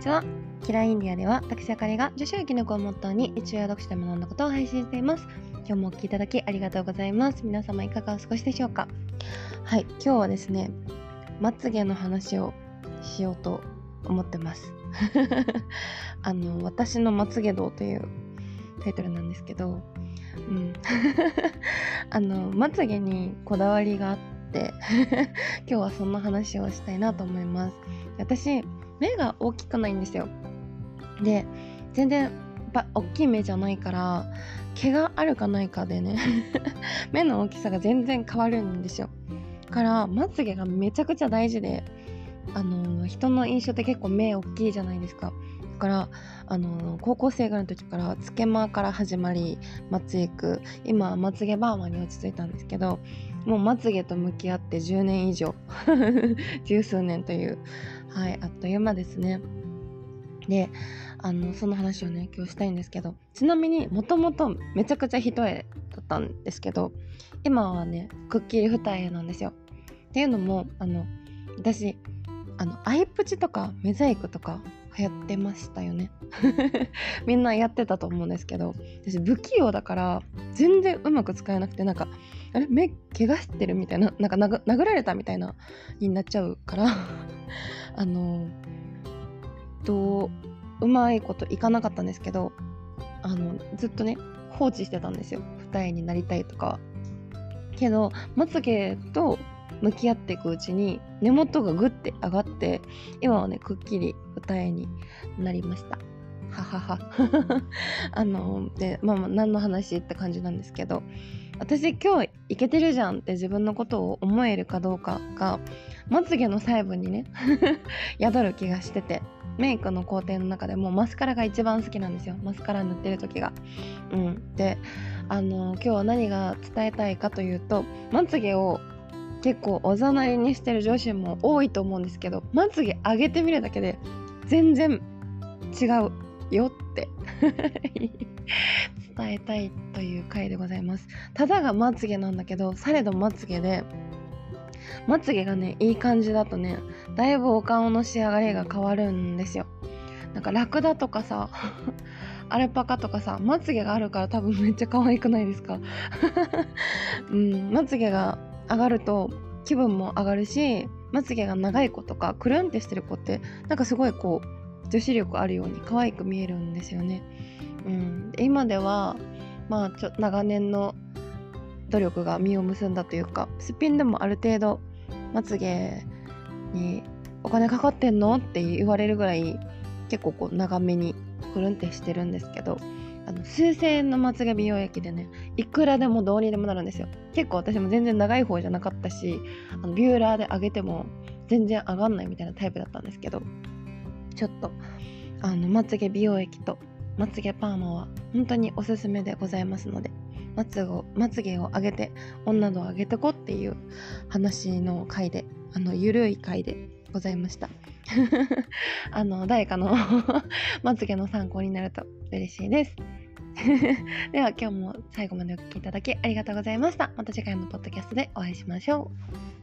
ちは。キラインディアでは私あかりが女子力の子をモットーに一応読書で学んだことを配信しています。今日もお聴きいただきありがとうございます。皆様いかがお過ごしでしょうか？はい今日はですねまつげの話をしようと思ってます。あの私のまつげ道というタイトルなんですけどうん。あのまつげにこだわりがあって 今日はそんな話をしたいなと思います。私目が大きくないんですよ。で全然ば大きい目じゃないから毛があるかないかでね 目の大きさが全然変わるんですよ。からまつげがめちゃくちゃ大事であの人の印象って結構目大きいじゃないですか。からあの高校生ぐらいの時からつけまから始まりまつげく今まつげバーマに落ち着いたんですけどもうまつげと向き合って10年以上 十数年というはいあっという間ですね。であのその話をね今日したいんですけどちなみにもともとめちゃくちゃ一重だったんですけど今はねくっきり二重なんですよ。っていうのもあの私あのアイプチとかメザイクとか流行ってましたよね。みんなやってたと思うんですけど私不器用だから全然うまく使えなくてなんかあれ？目怪我してるみたいななんか殴られたみたいなになっちゃうから あのとうまいこといかなかったんですけどあのずっとね放置してたんですよ。二重になりたいとか。けどまつげと向き合っていくうちに根元がグッて上がって今はねくっきり二重になりました。ははは。あのでまあまあ何の話って感じなんですけど私今日イケてるじゃんって自分のことを思えるかどうかがまつげの細部にね 宿る気がしててメイクの工程の中でもマスカラが一番好きなんですよ。マスカラ塗ってる時が。うん、であの今日は何が伝えたいかというとまつげを結構おざなりにしてる女子も多いと思うんですけどまつげ上げてみるだけで全然違うよって。伝えたいという回でございます。ただがまつげなんだけどされどまつげでまつげがねいい感じだとねだいぶお顔の仕上がりが変わるんですよ。なんかラクダとかさ アルパカとかさまつげがあるから多分めっちゃ可愛くないですか？うんまつげが上がると気分も上がるしまつげが長い子とかくるんってしてる子ってなんかすごいこう女子力あるように可愛く見えるんですよね。うん、今ではまあちょ長年の努力が実を結んだというかすっぴんでもある程度まつげにお金かかってんの？って言われるぐらい結構こう長めにくるんってしてるんですけどあの数千円のまつげ美容液でねいくらでもどうにでもなるんですよ。結構私も全然長い方じゃなかったしあのビューラーで上げても全然上がんないみたいなタイプだったんですけどちょっとあのまつげ美容液とまつげパーマは本当におすすめでございますのでまつごまつげを上げて女度を上げてこっていう話の回であのゆるい回でございました。あの誰かの まつげの参考になると嬉しいです。では今日も最後までお聴きいただきありがとうございました。また次回のポッドキャストでお会いしましょう。